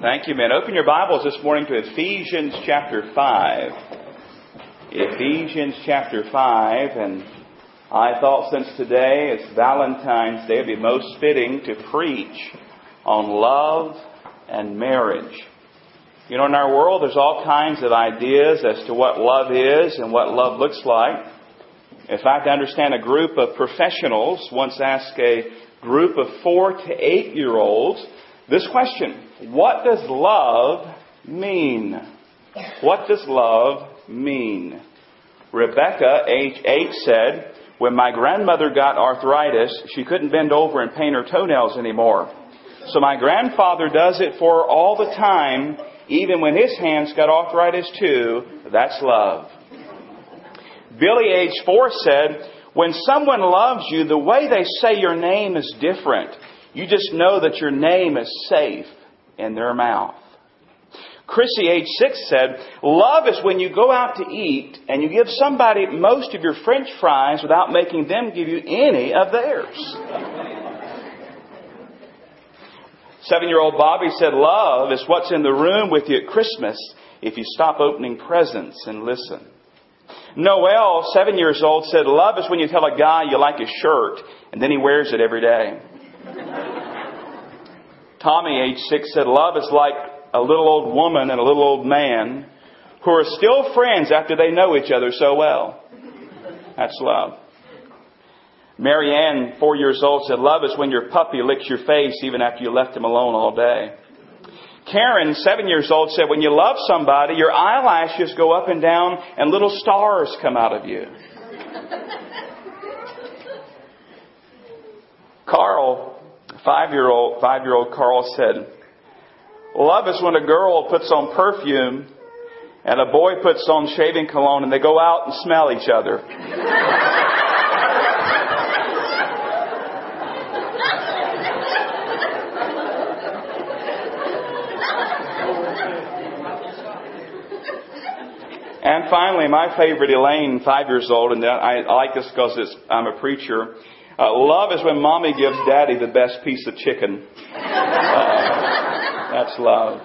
Thank you, men. Open your Bibles this morning to Ephesians chapter 5. Ephesians chapter 5, and I thought since today is Valentine's Day, it would be most fitting to preach on love and marriage. You know, in our world, there's all kinds of ideas as to what love is and what love looks like. In fact, I understand a group of professionals once asked a group of four to eight year olds this question What does love mean? What does love mean? Rebecca, age eight, said, When my grandmother got arthritis, she couldn't bend over and paint her toenails anymore. So my grandfather does it for her all the time, even when his hands got arthritis too. That's love. Billy, age four, said, When someone loves you, the way they say your name is different. You just know that your name is safe in their mouth. Chrissy, age six, said, Love is when you go out to eat and you give somebody most of your french fries without making them give you any of theirs. Seven year old Bobby said, Love is what's in the room with you at Christmas if you stop opening presents and listen. Noel, seven years old, said, Love is when you tell a guy you like his shirt and then he wears it every day. Tommy, age six, said, Love is like a little old woman and a little old man who are still friends after they know each other so well. That's love. Marianne, four years old, said, Love is when your puppy licks your face even after you left him alone all day. Karen, seven years old, said, When you love somebody, your eyelashes go up and down and little stars come out of you. Carl, five year old five year old Carl said, Love is when a girl puts on perfume and a boy puts on shaving cologne and they go out and smell each other. And finally, my favorite, Elaine, five years old, and I, I like this because I'm a preacher. Uh, love is when mommy gives daddy the best piece of chicken. Uh, that's love.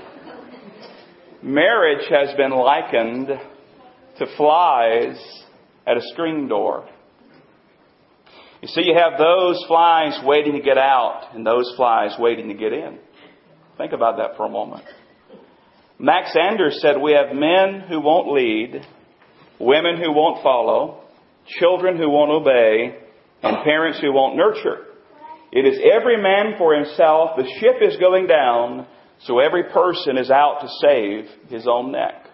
Marriage has been likened to flies at a screen door. You see, you have those flies waiting to get out and those flies waiting to get in. Think about that for a moment. Max Anders said, We have men who won't lead, women who won't follow, children who won't obey, and parents who won't nurture. It is every man for himself. The ship is going down, so every person is out to save his own neck.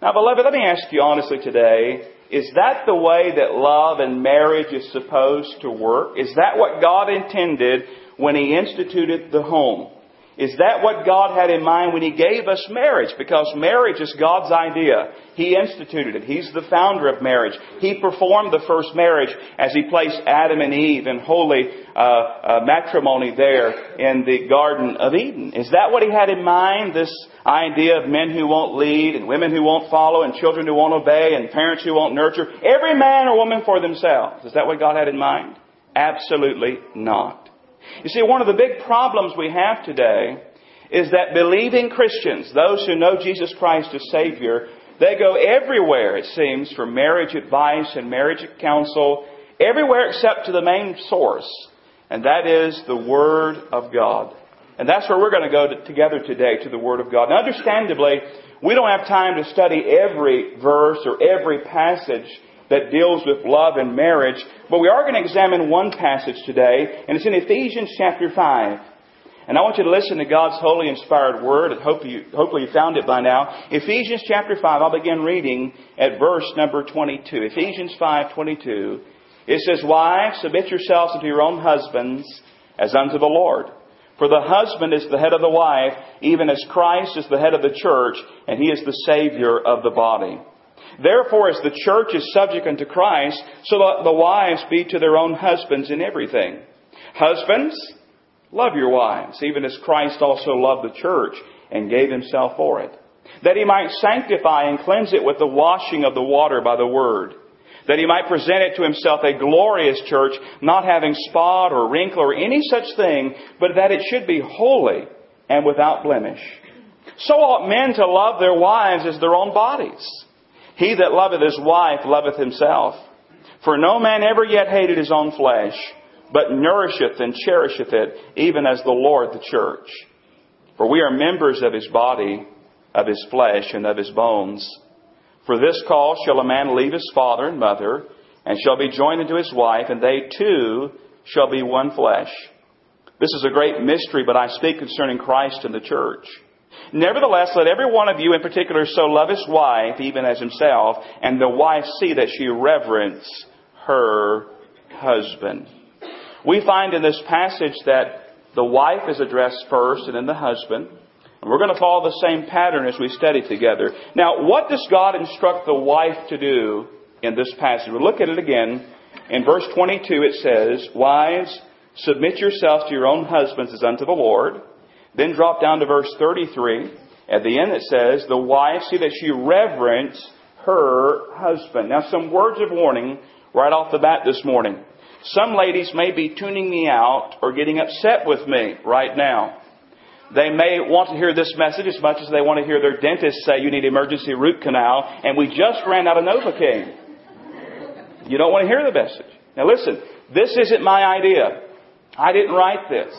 Now, beloved, let me ask you honestly today, is that the way that love and marriage is supposed to work? Is that what God intended when He instituted the home? Is that what God had in mind when He gave us marriage? Because marriage is God's idea. He instituted it. He's the founder of marriage. He performed the first marriage as He placed Adam and Eve in holy uh, uh, matrimony there in the Garden of Eden. Is that what He had in mind? This idea of men who won't lead and women who won't follow and children who won't obey and parents who won't nurture. Every man or woman for themselves. Is that what God had in mind? Absolutely not. You see, one of the big problems we have today is that believing Christians, those who know Jesus Christ as Savior, they go everywhere, it seems, for marriage advice and marriage counsel, everywhere except to the main source, and that is the Word of God. And that's where we're going to go to, together today, to the Word of God. Now, understandably, we don't have time to study every verse or every passage that deals with love and marriage, but we are going to examine one passage today, and it's in Ephesians chapter 5. And I want you to listen to God's holy inspired word. Hope you, hopefully you found it by now. Ephesians chapter 5, I'll begin reading at verse number 22. Ephesians 5, 22. It says, Wives, submit yourselves unto your own husbands as unto the Lord. For the husband is the head of the wife, even as Christ is the head of the church, and he is the Savior of the body. Therefore, as the church is subject unto Christ, so let the wives be to their own husbands in everything. Husbands, love your wives, even as Christ also loved the church and gave himself for it, that he might sanctify and cleanse it with the washing of the water by the word, that he might present it to himself a glorious church, not having spot or wrinkle or any such thing, but that it should be holy and without blemish. So ought men to love their wives as their own bodies. He that loveth his wife loveth himself. For no man ever yet hated his own flesh, but nourisheth and cherisheth it, even as the Lord the church. For we are members of his body, of his flesh, and of his bones. For this cause shall a man leave his father and mother, and shall be joined unto his wife, and they two shall be one flesh. This is a great mystery, but I speak concerning Christ and the church. Nevertheless, let every one of you in particular so love his wife, even as himself, and the wife see that she reverence her husband. We find in this passage that the wife is addressed first and then the husband. And we're going to follow the same pattern as we study together. Now, what does God instruct the wife to do in this passage? We'll look at it again. In verse 22 it says, Wives, submit yourselves to your own husbands as unto the Lord. Then drop down to verse 33. At the end it says, The wife, see that she reverence her husband. Now some words of warning right off the bat this morning. Some ladies may be tuning me out or getting upset with me right now. They may want to hear this message as much as they want to hear their dentist say you need emergency root canal and we just ran out of Novocaine. You don't want to hear the message. Now listen, this isn't my idea. I didn't write this.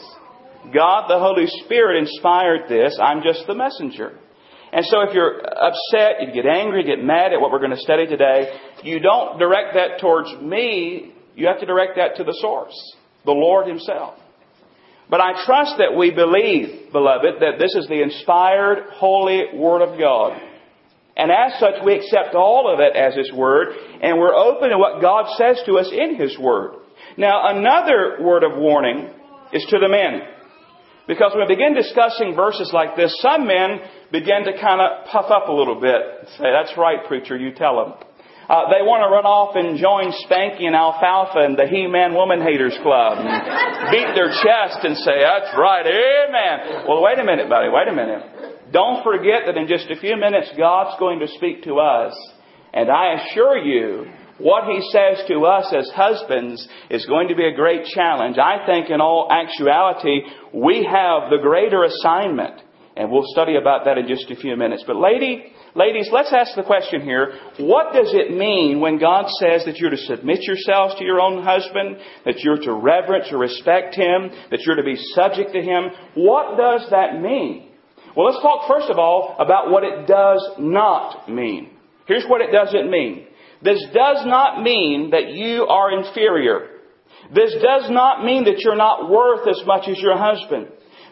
God, the Holy Spirit, inspired this. I'm just the messenger. And so if you're upset, you get angry, get mad at what we're going to study today, you don't direct that towards me. You have to direct that to the source, the Lord Himself. But I trust that we believe, beloved, that this is the inspired, holy Word of God. And as such, we accept all of it as His Word, and we're open to what God says to us in His Word. Now, another word of warning is to the men. Because when we begin discussing verses like this, some men begin to kind of puff up a little bit and say, that's right, preacher, you tell them. Uh, they want to run off and join Spanky and Alfalfa and the He-Man Woman Haters Club and beat their chest and say, that's right, amen. Well, wait a minute, buddy, wait a minute. Don't forget that in just a few minutes, God's going to speak to us. And I assure you, what he says to us as husbands is going to be a great challenge. I think in all actuality, we have the greater assignment. And we'll study about that in just a few minutes. But lady, ladies, let's ask the question here. What does it mean when God says that you're to submit yourselves to your own husband, that you're to reverence or respect him, that you're to be subject to him? What does that mean? Well, let's talk first of all about what it does not mean. Here's what it doesn't mean. This does not mean that you are inferior. This does not mean that you're not worth as much as your husband.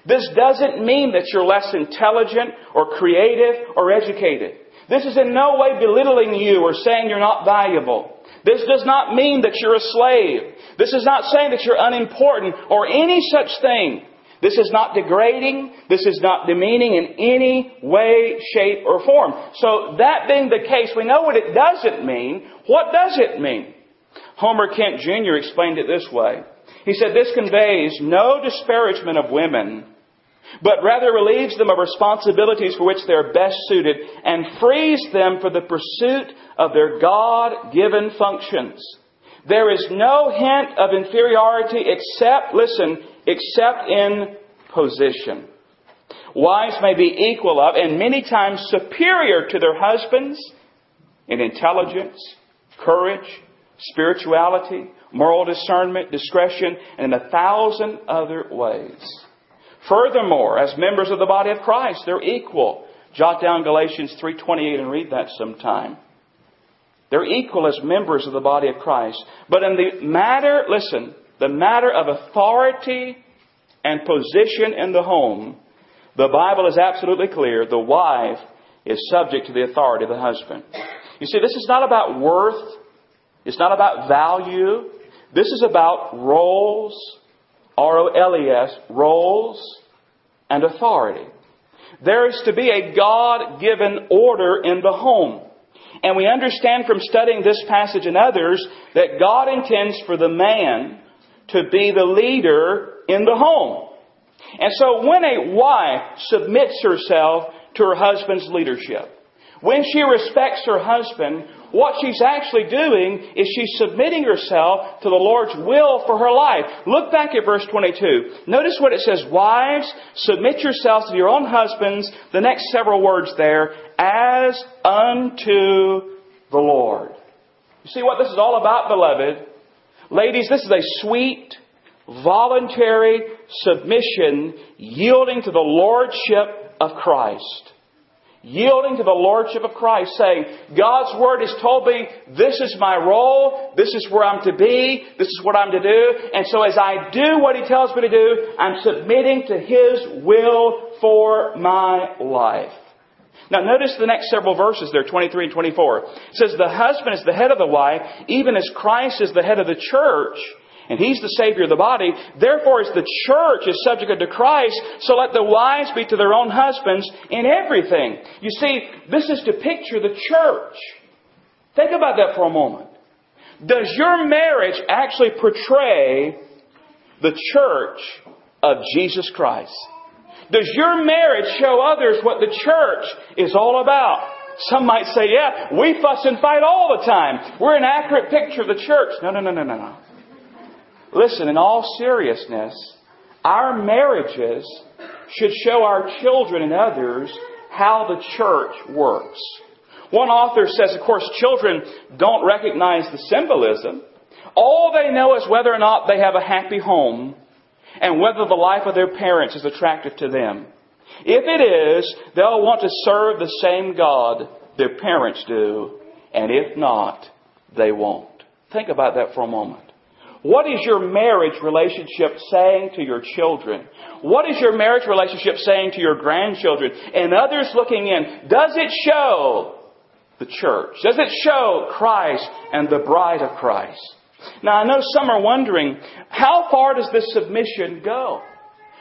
This doesn't mean that you're less intelligent or creative or educated. This is in no way belittling you or saying you're not valuable. This does not mean that you're a slave. This is not saying that you're unimportant or any such thing. This is not degrading. This is not demeaning in any way, shape, or form. So that being the case, we know what it doesn't mean. What does it mean? Homer Kent Jr. explained it this way. He said, this conveys no disparagement of women, but rather relieves them of responsibilities for which they're best suited and frees them for the pursuit of their God-given functions. There is no hint of inferiority except, listen, except in position. Wives may be equal of and many times superior to their husbands in intelligence, courage, spirituality, moral discernment, discretion, and in a thousand other ways. Furthermore, as members of the body of Christ, they're equal. Jot down Galatians 3.28 and read that sometime. They're equal as members of the body of Christ. But in the matter, listen, the matter of authority and position in the home, the Bible is absolutely clear. The wife is subject to the authority of the husband. You see, this is not about worth. It's not about value. This is about roles, R-O-L-E-S, roles and authority. There is to be a God-given order in the home. And we understand from studying this passage and others that God intends for the man to be the leader in the home. And so when a wife submits herself to her husband's leadership, When she respects her husband, what she's actually doing is she's submitting herself to the Lord's will for her life. Look back at verse 22. Notice what it says, Wives, submit yourselves to your own husbands, the next several words there, as unto the Lord. You see what this is all about, beloved? Ladies, this is a sweet, voluntary submission yielding to the Lordship of Christ. Yielding to the Lordship of Christ, saying, God's Word has told me this is my role, this is where I'm to be, this is what I'm to do, and so as I do what He tells me to do, I'm submitting to His will for my life. Now notice the next several verses there, 23 and 24. It says, The husband is the head of the wife, even as Christ is the head of the church, and He's the Savior of the body. Therefore, as the church is subject to Christ, so let the wives be to their own husbands in everything. You see, this is to picture the church. Think about that for a moment. Does your marriage actually portray the church of Jesus Christ? Does your marriage show others what the church is all about? Some might say, yeah, we fuss and fight all the time. We're an accurate picture of the church. No, no, no, no, no, no. Listen, in all seriousness, our marriages should show our children and others how the church works. One author says, of course, children don't recognize the symbolism. All they know is whether or not they have a happy home and whether the life of their parents is attractive to them. If it is, they'll want to serve the same God their parents do, and if not, they won't. Think about that for a moment. What is your marriage relationship saying to your children? What is your marriage relationship saying to your grandchildren and others looking in? Does it show the church? Does it show Christ and the bride of Christ? Now I know some are wondering, how far does this submission go?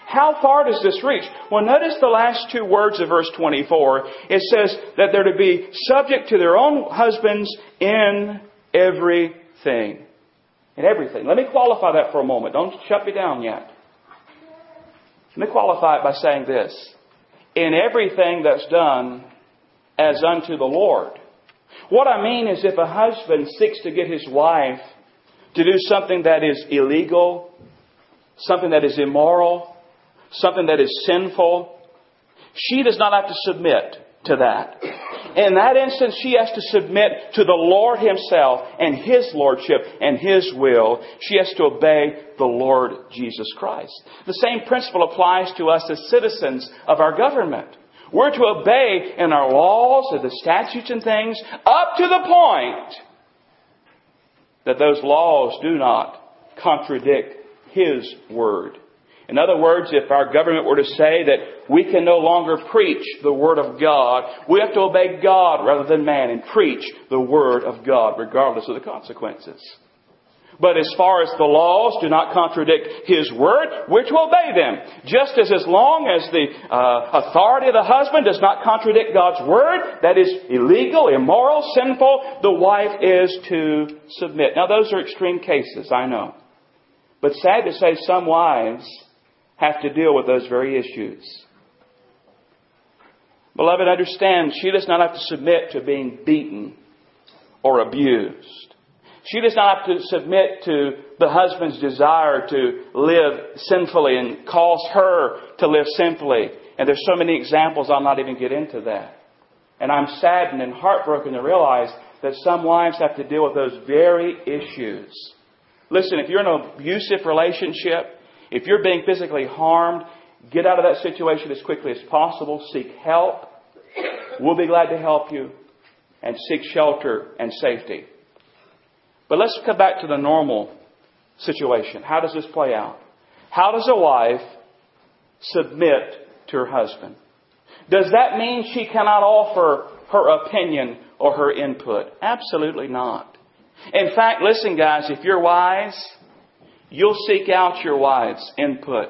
How far does this reach? Well, notice the last two words of verse 24. It says that they're to be subject to their own husbands in everything in everything. Let me qualify that for a moment. Don't shut me down yet. Let me qualify it by saying this. In everything that's done as unto the Lord. What I mean is if a husband seeks to get his wife to do something that is illegal, something that is immoral, something that is sinful, she does not have to submit to that. In that instance, she has to submit to the Lord Himself and His Lordship and His will. She has to obey the Lord Jesus Christ. The same principle applies to us as citizens of our government. We're to obey in our laws and the statutes and things up to the point that those laws do not contradict His Word. In other words, if our government were to say that we can no longer preach the Word of God, we have to obey God rather than man and preach the Word of God regardless of the consequences. But as far as the laws do not contradict His Word, we're to obey them. Just as as long as the uh, authority of the husband does not contradict God's Word, that is illegal, immoral, sinful, the wife is to submit. Now those are extreme cases, I know. But sad to say, some wives have to deal with those very issues. Beloved, understand, she does not have to submit to being beaten or abused. She does not have to submit to the husband's desire to live sinfully and cause her to live sinfully. And there's so many examples, I'll not even get into that. And I'm saddened and heartbroken to realize that some wives have to deal with those very issues. Listen, if you're in an abusive relationship, if you're being physically harmed, get out of that situation as quickly as possible. Seek help. We'll be glad to help you. And seek shelter and safety. But let's come back to the normal situation. How does this play out? How does a wife submit to her husband? Does that mean she cannot offer her opinion or her input? Absolutely not. In fact, listen guys, if you're wise, You'll seek out your wife's input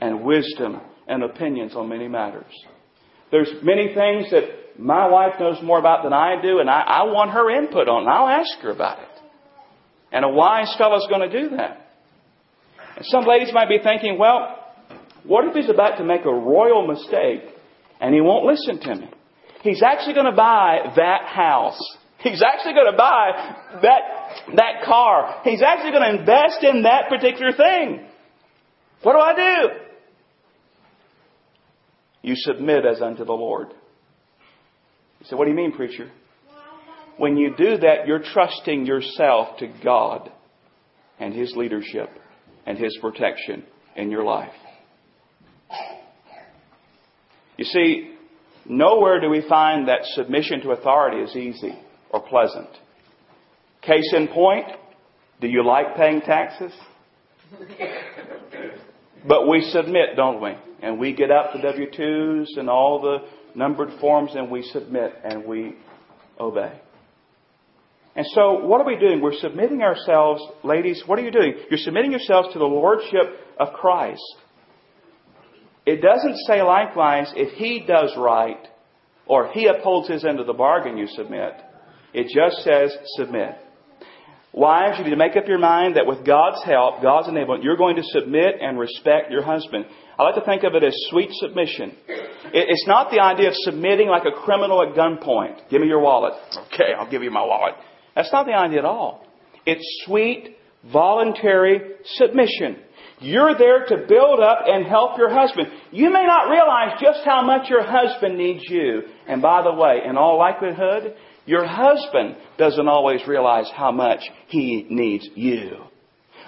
and wisdom and opinions on many matters. There's many things that my wife knows more about than I do, and I, I want her input on, I'll ask her about it. And a wise fellow is going to do that. And some ladies might be thinking, well, what if he's about to make a royal mistake and he won't listen to me? He's actually going to buy that house. He's actually going to buy that, that car. He's actually going to invest in that particular thing. What do I do? You submit as unto the Lord. You say, what do you mean, preacher? When you do that, you're trusting yourself to God and His leadership and His protection in your life. You see, nowhere do we find that submission to authority is easy or pleasant. Case in point, do you like paying taxes? But we submit, don't we? And we get out the W-2s and all the numbered forms and we submit and we obey. And so what are we doing? We're submitting ourselves, ladies, what are you doing? You're submitting yourselves to the Lordship of Christ. It doesn't say likewise, if He does right, or He upholds His end of the bargain, you submit. It just says submit. Wives, you need to make up your mind that with God's help, God's enablement, you're going to submit and respect your husband. I like to think of it as sweet submission. It's not the idea of submitting like a criminal at gunpoint. Give me your wallet. Okay, I'll give you my wallet. That's not the idea at all. It's sweet, voluntary submission. You're there to build up and help your husband. You may not realize just how much your husband needs you. And by the way, in all likelihood, your husband doesn't always realize how much he needs you.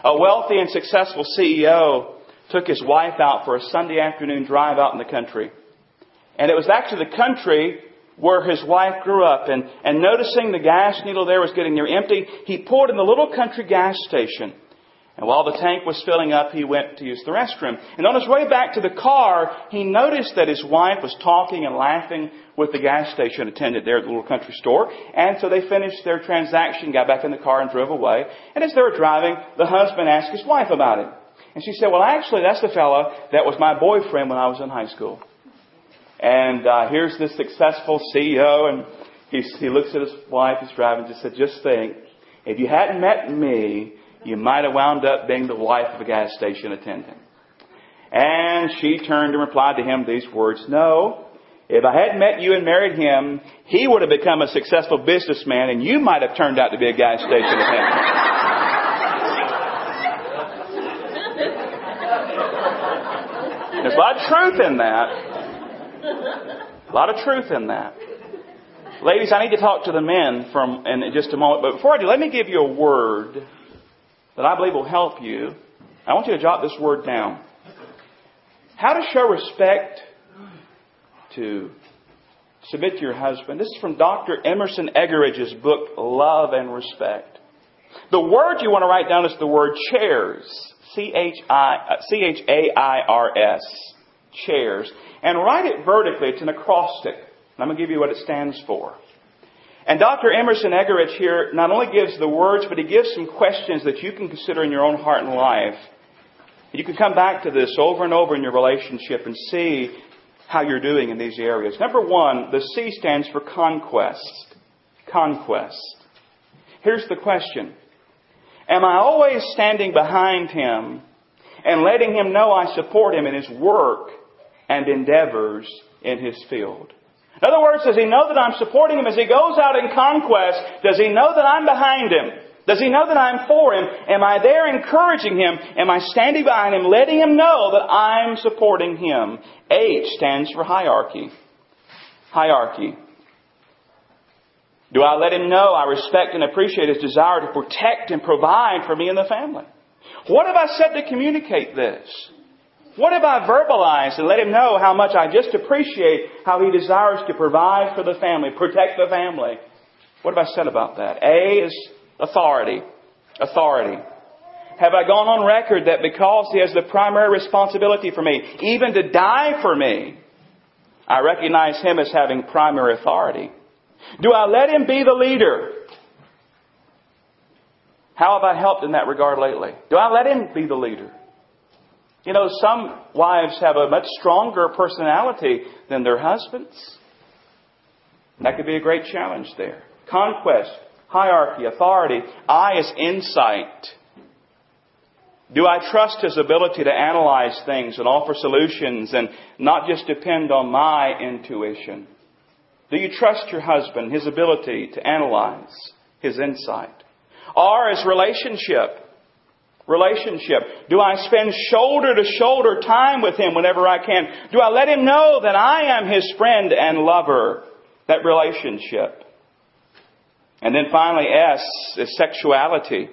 A wealthy and successful CEO took his wife out for a Sunday afternoon drive out in the country. And it was actually the country where his wife grew up. And, and noticing the gas needle there was getting near empty, he pulled in the little country gas station. And while the tank was filling up, he went to use the restroom. And on his way back to the car, he noticed that his wife was talking and laughing with the gas station attendant there at the little country store. And so they finished their transaction, got back in the car and drove away. And as they were driving, the husband asked his wife about it. And she said, well actually that's the fellow that was my boyfriend when I was in high school. And uh, here's this successful CEO and he, he looks at his wife, he's driving, and just said, just think, if you hadn't met me, you might have wound up being the wife of a gas station attendant. And she turned and replied to him these words, No, if I hadn't met you and married him, he would have become a successful businessman and you might have turned out to be a gas station attendant. There's a lot of truth in that. A lot of truth in that. Ladies, I need to talk to the men from in just a moment, but before I do, let me give you a word that I believe will help you. I want you to jot this word down. How to show respect to submit to your husband. This is from Dr. Emerson Eggerichs' book, Love and Respect. The word you want to write down is the word chairs. C-H-I, uh, C-H-A-I-R-S. Chairs. And write it vertically. It's an acrostic. I'm going to give you what it stands for. And Dr. Emerson Eggerich here not only gives the words, but he gives some questions that you can consider in your own heart and life. You can come back to this over and over in your relationship and see how you're doing in these areas. Number one, the C stands for conquest. Conquest. Here's the question. Am I always standing behind him and letting him know I support him in his work and endeavors in his field? In other words, does he know that I'm supporting him as he goes out in conquest? Does he know that I'm behind him? Does he know that I'm for him? Am I there encouraging him? Am I standing behind him, letting him know that I'm supporting him? H stands for hierarchy. Hierarchy. Do I let him know I respect and appreciate his desire to protect and provide for me and the family? What have I said to communicate this? What if I verbalize and let him know how much I just appreciate how he desires to provide for the family, protect the family? What have I said about that? A is authority. Authority. Have I gone on record that because he has the primary responsibility for me, even to die for me, I recognize him as having primary authority? Do I let him be the leader? How have I helped in that regard lately? Do I let him be the leader? You know, some wives have a much stronger personality than their husbands. That could be a great challenge there. Conquest, hierarchy, authority. I is insight. Do I trust his ability to analyze things and offer solutions and not just depend on my intuition? Do you trust your husband, his ability to analyze, his insight? Or his relationship? Relationship. Do I spend shoulder to shoulder time with him whenever I can? Do I let him know that I am his friend and lover? That relationship. And then finally, S is sexuality.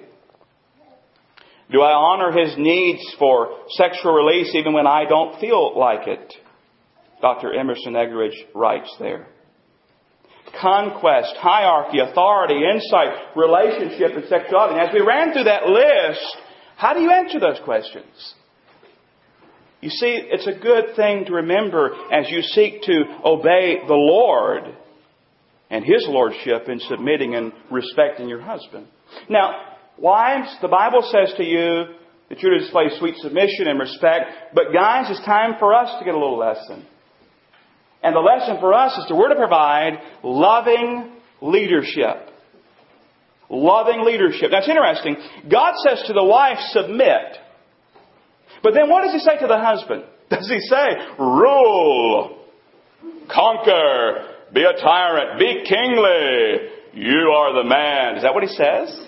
Do I honor his needs for sexual release even when I don't feel like it? Dr. Emerson Eggerichs writes there. Conquest, hierarchy, authority, insight, relationship, and sexuality. And as we ran through that list, how do you answer those questions? You see, it's a good thing to remember as you seek to obey the Lord and His Lordship in submitting and respecting your husband. Now, Wives, the Bible says to you that you're to display sweet submission and respect. But guys, it's time for us to get a little lesson. And the lesson for us is that we're to provide loving leadership. Loving leadership. That's interesting. God says to the wife, submit. But then what does he say to the husband? Does he say, rule, conquer, be a tyrant, be kingly, you are the man? Is that what he says?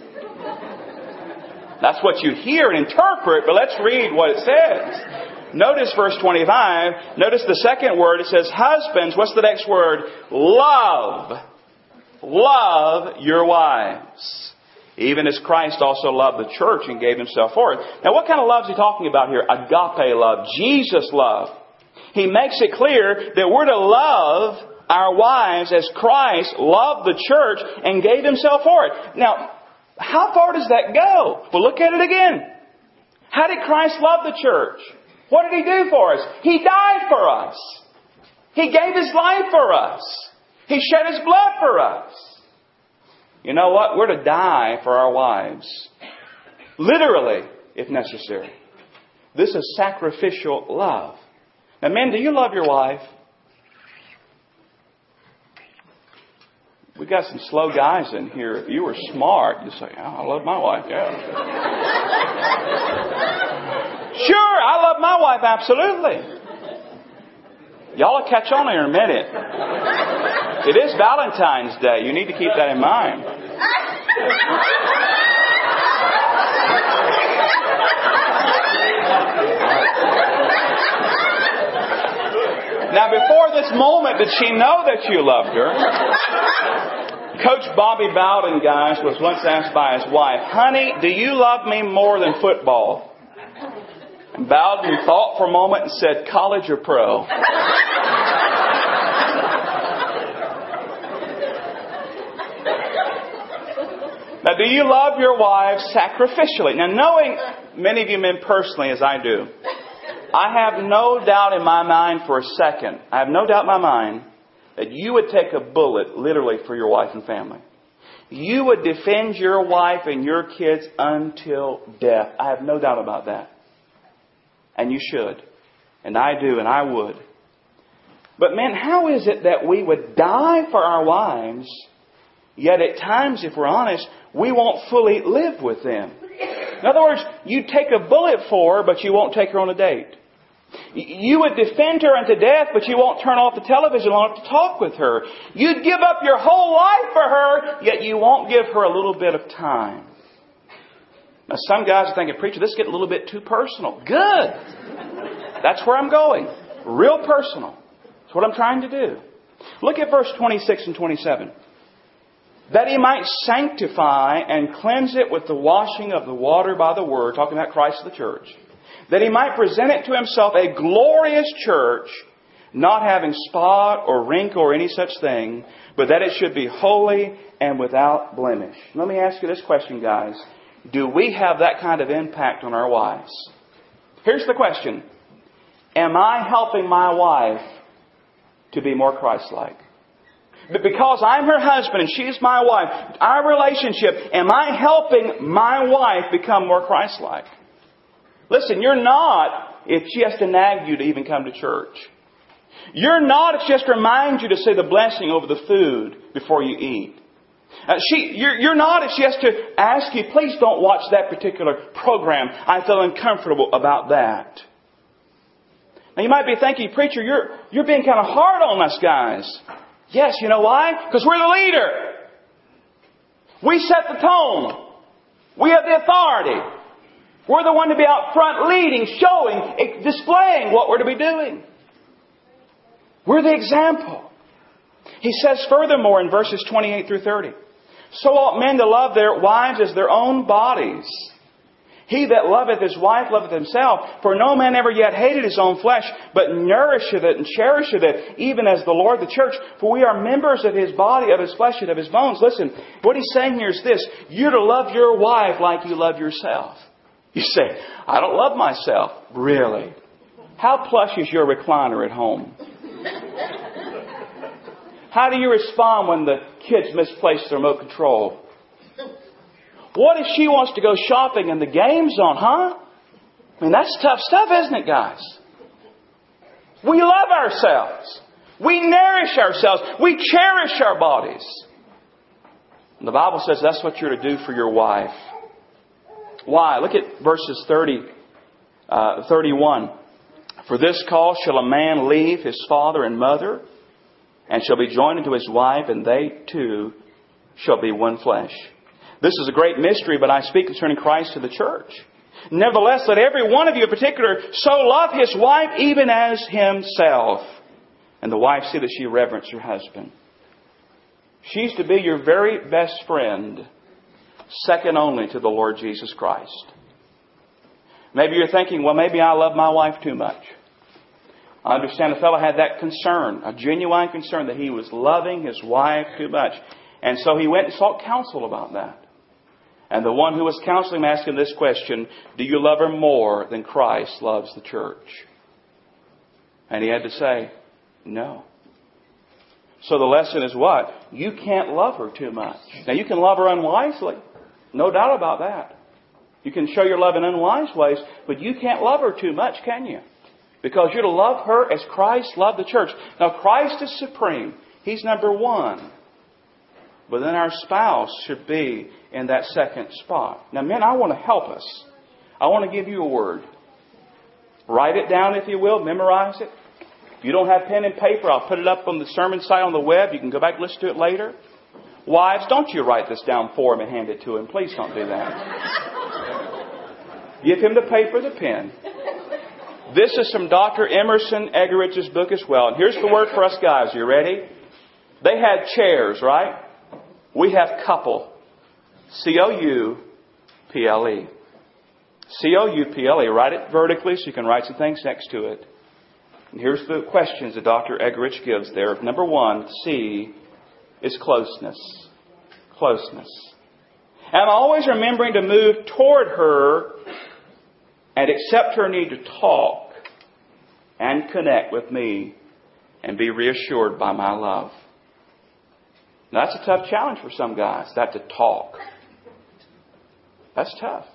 That's what you hear and interpret, but let's read what it says. Notice verse 25. Notice the second word. It says, Husbands, what's the next word? Love. Love your wives. Even as Christ also loved the church and gave himself for it. Now, what kind of love is he talking about here? Agape love. Jesus love. He makes it clear that we're to love our wives as Christ loved the church and gave himself for it. Now, how far does that go? Well, look at it again. How did Christ love the church? What did He do for us? He died for us. He gave His life for us. He shed His blood for us. You know what? We're to die for our wives. Literally, if necessary. This is sacrificial love. Now, men, do you love your wife? We got some slow guys in here. If you were smart, you'd say, oh, I love my wife, yeah. sure, I love my wife, absolutely. Y'all will catch on here in a minute. It is Valentine's Day. You need to keep that in mind. Now, before this moment, did she know that you loved her? Coach Bobby Bowden, guys, was once asked by his wife, Honey, do you love me more than football? And Bowden thought for a moment and said, College or pro? Do you love your wives sacrificially? Now, knowing many of you men personally as I do, I have no doubt in my mind for a second, I have no doubt in my mind that you would take a bullet literally for your wife and family. You would defend your wife and your kids until death. I have no doubt about that. And you should. And I do, and I would. But man, how is it that we would die for our wives, yet at times, if we're honest, we won't fully live with them? In other words, you take a bullet for her, but you won't take her on a date. You would defend her unto death, but you won't turn off the television long enough to talk with her. You'd give up your whole life for her, yet you won't give her a little bit of time. Now, some guys are thinking, preacher, this is getting a little bit too personal. Good. That's where I'm going. Real personal. That's what I'm trying to do. Look at verse 26 and 27 that he might sanctify and cleanse it with the washing of the water by the word, talking about Christ the church, that he might present it to himself a glorious church, not having spot or wrinkle or any such thing, but that it should be holy and without blemish. Let me ask you this question, guys. Do we have that kind of impact on our wives? Here's the question. Am I helping my wife to be more Christ-like? But because I'm her husband and she's my wife, our relationship, am I helping my wife become more Christ-like? Listen, you're not if she has to nag you to even come to church. You're not if she has to remind you to say the blessing over the food before you eat. Uh, she, you're, you're not if she has to ask you, please don't watch that particular program. I feel uncomfortable about that. Now you might be thinking, preacher, you're, you're being kind of hard on us guys. Yes, you know why? Because we're the leader. We set the tone. We have the authority. We're the one to be out front leading, showing, displaying what we're to be doing. We're the example. He says furthermore in verses 28 through 30, So ought men to love their wives as their own bodies. He that loveth his wife loveth himself. For no man ever yet hated his own flesh, but nourisheth it and cherisheth it, even as the Lord the church. For we are members of his body, of his flesh, and of his bones. Listen, what he's saying here is this. You're to love your wife like you love yourself. You say, I don't love myself. Really? How plush is your recliner at home? How do you respond when the kids misplace the remote control? What if she wants to go shopping and the game's on, huh? I mean, that's tough stuff, isn't it, guys? We love ourselves. We nourish ourselves. We cherish our bodies. And the Bible says that's what you're to do for your wife. Why? Look at verses 30, uh, 31. For this cause shall a man leave his father and mother, and shall be joined unto his wife, and they two shall be one flesh. This is a great mystery, but I speak concerning Christ to the church. Nevertheless, let every one of you in particular so love his wife even as himself. And the wife see that she reverence her husband. She's to be your very best friend, second only to the Lord Jesus Christ. Maybe you're thinking, well, maybe I love my wife too much. I understand a fellow had that concern, a genuine concern that he was loving his wife too much. And so he went and sought counsel about that. And the one who was counseling him asked him this question Do you love her more than Christ loves the church? And he had to say, No. So the lesson is what? You can't love her too much. Now you can love her unwisely. No doubt about that. You can show your love in unwise ways, but you can't love her too much, can you? Because you're to love her as Christ loved the church. Now Christ is supreme. He's number one. But then our spouse should be in that second spot. Now, men, I want to help us. I want to give you a word. Write it down, if you will. Memorize it. If you don't have pen and paper, I'll put it up on the sermon site on the web. You can go back and listen to it later. Wives, don't you write this down for him and hand it to him. Please don't do that. Give him the paper, the pen. This is from Dr. Emerson Eggerichs' book as well. And here's the word for us guys. You ready? They had chairs, right? We have couple. C O U P L E. C O U P L E. Write it vertically so you can write some things next to it. And here's the questions that Dr. Eggerich gives there. Number one, C is closeness. Closeness. Am I always remembering to move toward her and accept her need to talk and connect with me and be reassured by my love? Now, that's a tough challenge for some guys, that to talk. That's tough.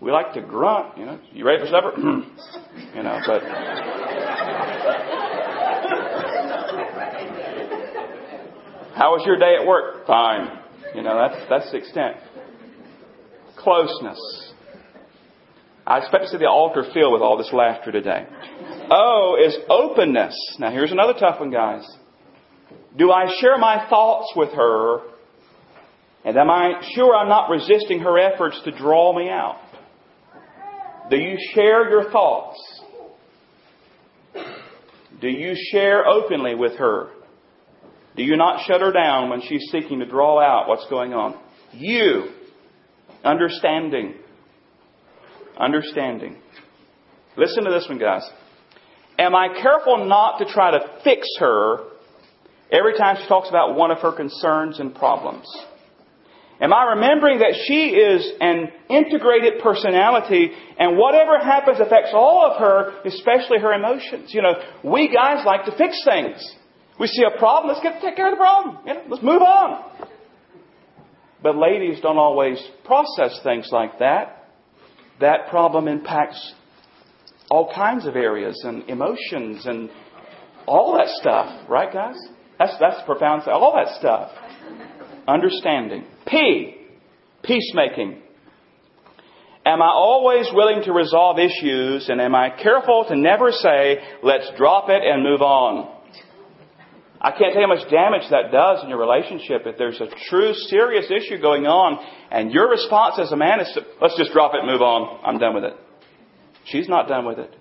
We like to grunt, you know. You ready for supper? you know, but. How was your day at work? Fine. You know, that's, that's the extent. Closeness. I expect to see the altar filled with all this laughter today. O is openness. Now, here's another tough one, guys. Do I share my thoughts with her? And am I sure I'm not resisting her efforts to draw me out? Do you share your thoughts? Do you share openly with her? Do you not shut her down when she's seeking to draw out what's going on? You, understanding. Understanding. Listen to this one, guys. Am I careful not to try to fix her every time she talks about one of her concerns and problems? Am I remembering that she is an integrated personality and whatever happens affects all of her, especially her emotions? You know, we guys like to fix things. We see a problem, let's get take care of the problem. You know, let's move on. But ladies don't always process things like that. That problem impacts all kinds of areas and emotions and all that stuff, right, guys? That's, that's profound. All that stuff. Understanding. P. Peacemaking. Am I always willing to resolve issues and am I careful to never say, let's drop it and move on? I can't tell you how much damage that does in your relationship if there's a true serious issue going on and your response as a man is to, let's just drop it and move on. I'm done with it. She's not done with it.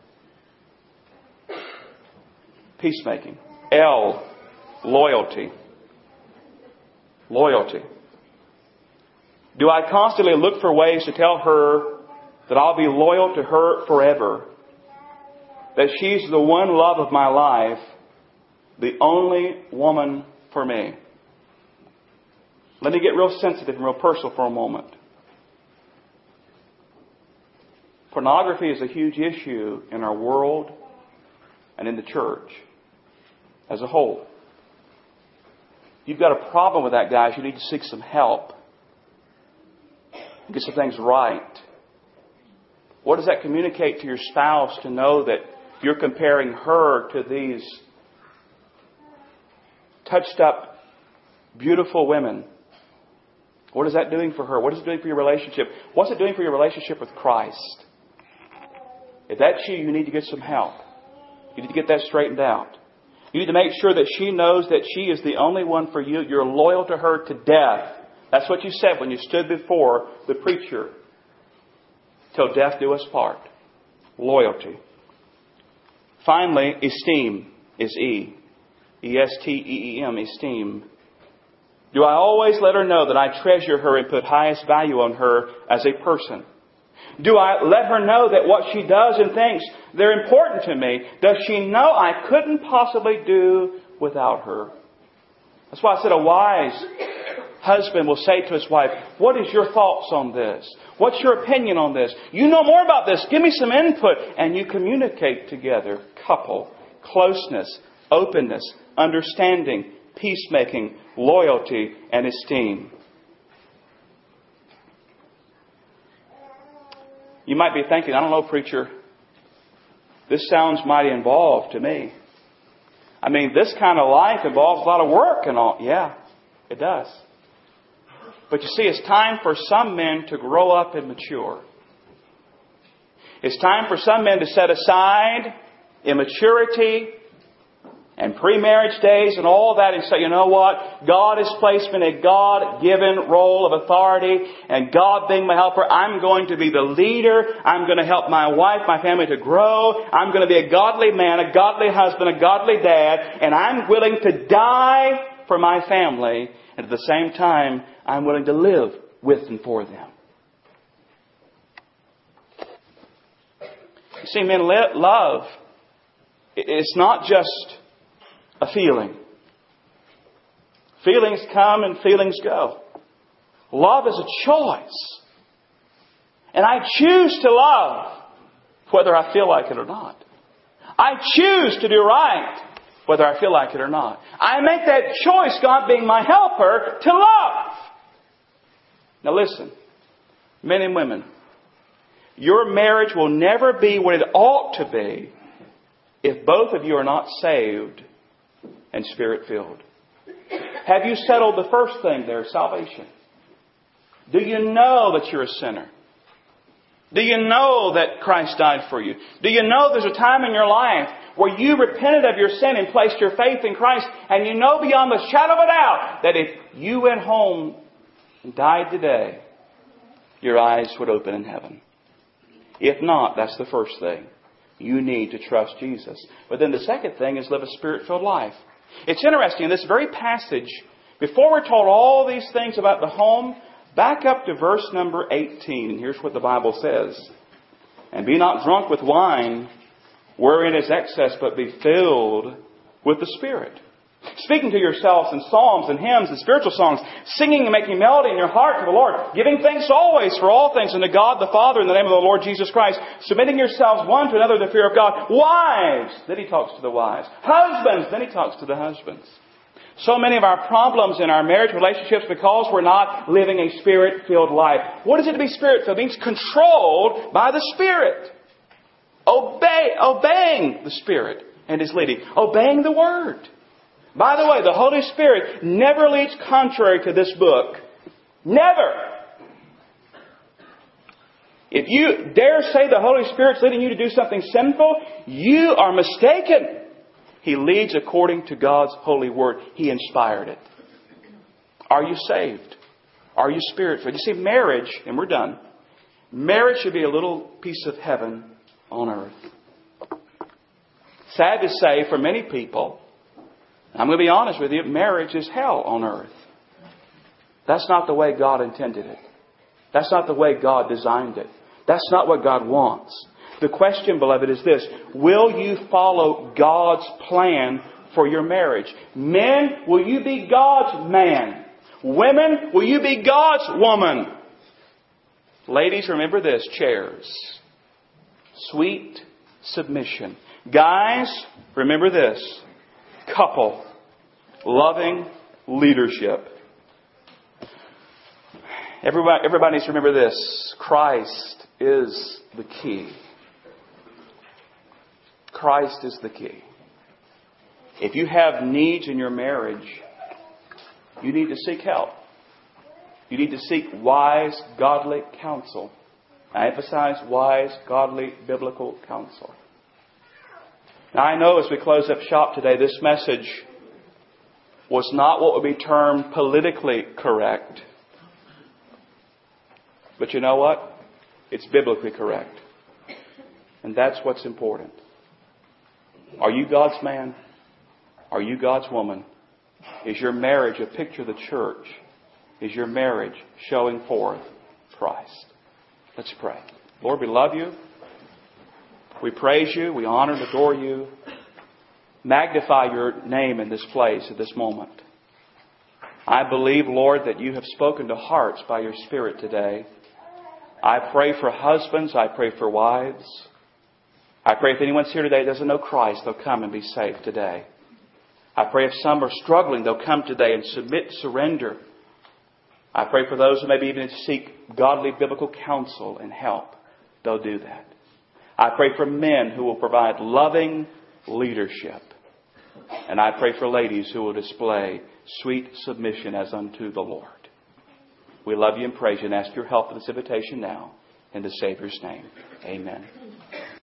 Peacemaking. L. Loyalty. Loyalty. Do I constantly look for ways to tell her that I'll be loyal to her forever? That she's the one love of my life, the only woman for me. Let me get real sensitive and real personal for a moment. Pornography is a huge issue in our world and in the church as a whole. You've got a problem with that, guys. You need to seek some help. Get some things right. What does that communicate to your spouse to know that you're comparing her to these touched up, beautiful women? What is that doing for her? What is it doing for your relationship? What's it doing for your relationship with Christ? If that's you, you need to get some help. You need to get that straightened out. You need to make sure that she knows that she is the only one for you. You're loyal to her to death. That's what you said when you stood before the preacher. Till death do us part. Loyalty. Finally, esteem is E. E S T E E M, esteem. Do I always let her know that I treasure her and put highest value on her as a person? Do I let her know that what she does and thinks, they're important to me? Does she know I couldn't possibly do without her? That's why I said a wise husband will say to his wife, What is your thoughts on this? What's your opinion on this? You know more about this. Give me some input. And you communicate together. Couple. Closeness, openness, understanding, peacemaking, loyalty, and esteem. You might be thinking, I don't know, preacher, this sounds mighty involved to me. I mean, this kind of life involves a lot of work and all. Yeah, it does. But you see, it's time for some men to grow up and mature. It's time for some men to set aside immaturity and pre-marriage days and all that and say, you know what? God has placed me in a God-given role of authority and God being my helper, I'm going to be the leader. I'm going to help my wife, my family to grow. I'm going to be a godly man, a godly husband, a godly dad, and I'm willing to die for my family. And at the same time, I'm willing to live with and for them. You see, men, love, it's not just a feeling. Feelings come and feelings go. Love is a choice. And I choose to love whether I feel like it or not. I choose to do right whether I feel like it or not. I make that choice, God being my helper, to love. Now listen, men and women, your marriage will never be what it ought to be if both of you are not saved and spirit filled. Have you settled the first thing there, salvation? Do you know that you're a sinner? Do you know that Christ died for you? Do you know there's a time in your life where you repented of your sin and placed your faith in Christ and you know beyond the shadow of a doubt that if you went home and died today, your eyes would open in heaven? If not, that's the first thing. You need to trust Jesus. But then the second thing is live a spirit filled life. It's interesting, in this very passage, before we're told all these things about the home, back up to verse number 18, and here's what the Bible says. And be not drunk with wine, wherein is excess, but be filled with the Spirit speaking to yourselves in psalms and hymns and spiritual songs, singing and making melody in your heart to the Lord, giving thanks always for all things unto God the Father in the name of the Lord Jesus Christ, submitting yourselves one to another in the fear of God. Wives! Then he talks to the wives. Husbands! Then he talks to the husbands. So many of our problems in our marriage relationships because we're not living a spirit-filled life. What is it to be spirit-filled? It means controlled by the Spirit. Obey, obeying the Spirit and His leading. Obeying the Word. By the way, the Holy Spirit never leads contrary to this book. Never. If you dare say the Holy Spirit's leading you to do something sinful, you are mistaken. He leads according to God's holy word. He inspired it. Are you saved? Are you spirit filled? You see, marriage, and we're done. Marriage should be a little piece of heaven on earth. Sad to say, for many people, I'm going to be honest with you, marriage is hell on earth. That's not the way God intended it. That's not the way God designed it. That's not what God wants. The question, beloved, is this Will you follow God's plan for your marriage? Men, will you be God's man? Women, will you be God's woman? Ladies, remember this chairs. Sweet submission. Guys, remember this couple. Loving leadership. Everybody, everybody needs to remember this Christ is the key. Christ is the key. If you have needs in your marriage, you need to seek help. You need to seek wise, godly counsel. I emphasize wise, godly, biblical counsel. Now, I know as we close up shop today, this message was not what would be termed politically correct. But you know what? It's biblically correct. And that's what's important. Are you God's man? Are you God's woman? Is your marriage a picture of the church? Is your marriage showing forth Christ? Let's pray. Lord, we love you. We praise you. We honor and adore you. Magnify your name in this place at this moment. I believe, Lord, that you have spoken to hearts by your Spirit today. I pray for husbands. I pray for wives. I pray if anyone's here today doesn't know Christ, they'll come and be saved today. I pray if some are struggling, they'll come today and submit, surrender. I pray for those who maybe even seek godly biblical counsel and help. They'll do that. I pray for men who will provide loving leadership. And I pray for ladies who will display sweet submission as unto the Lord. We love you and praise you and ask your help in this invitation now. In the Savior's name. Amen.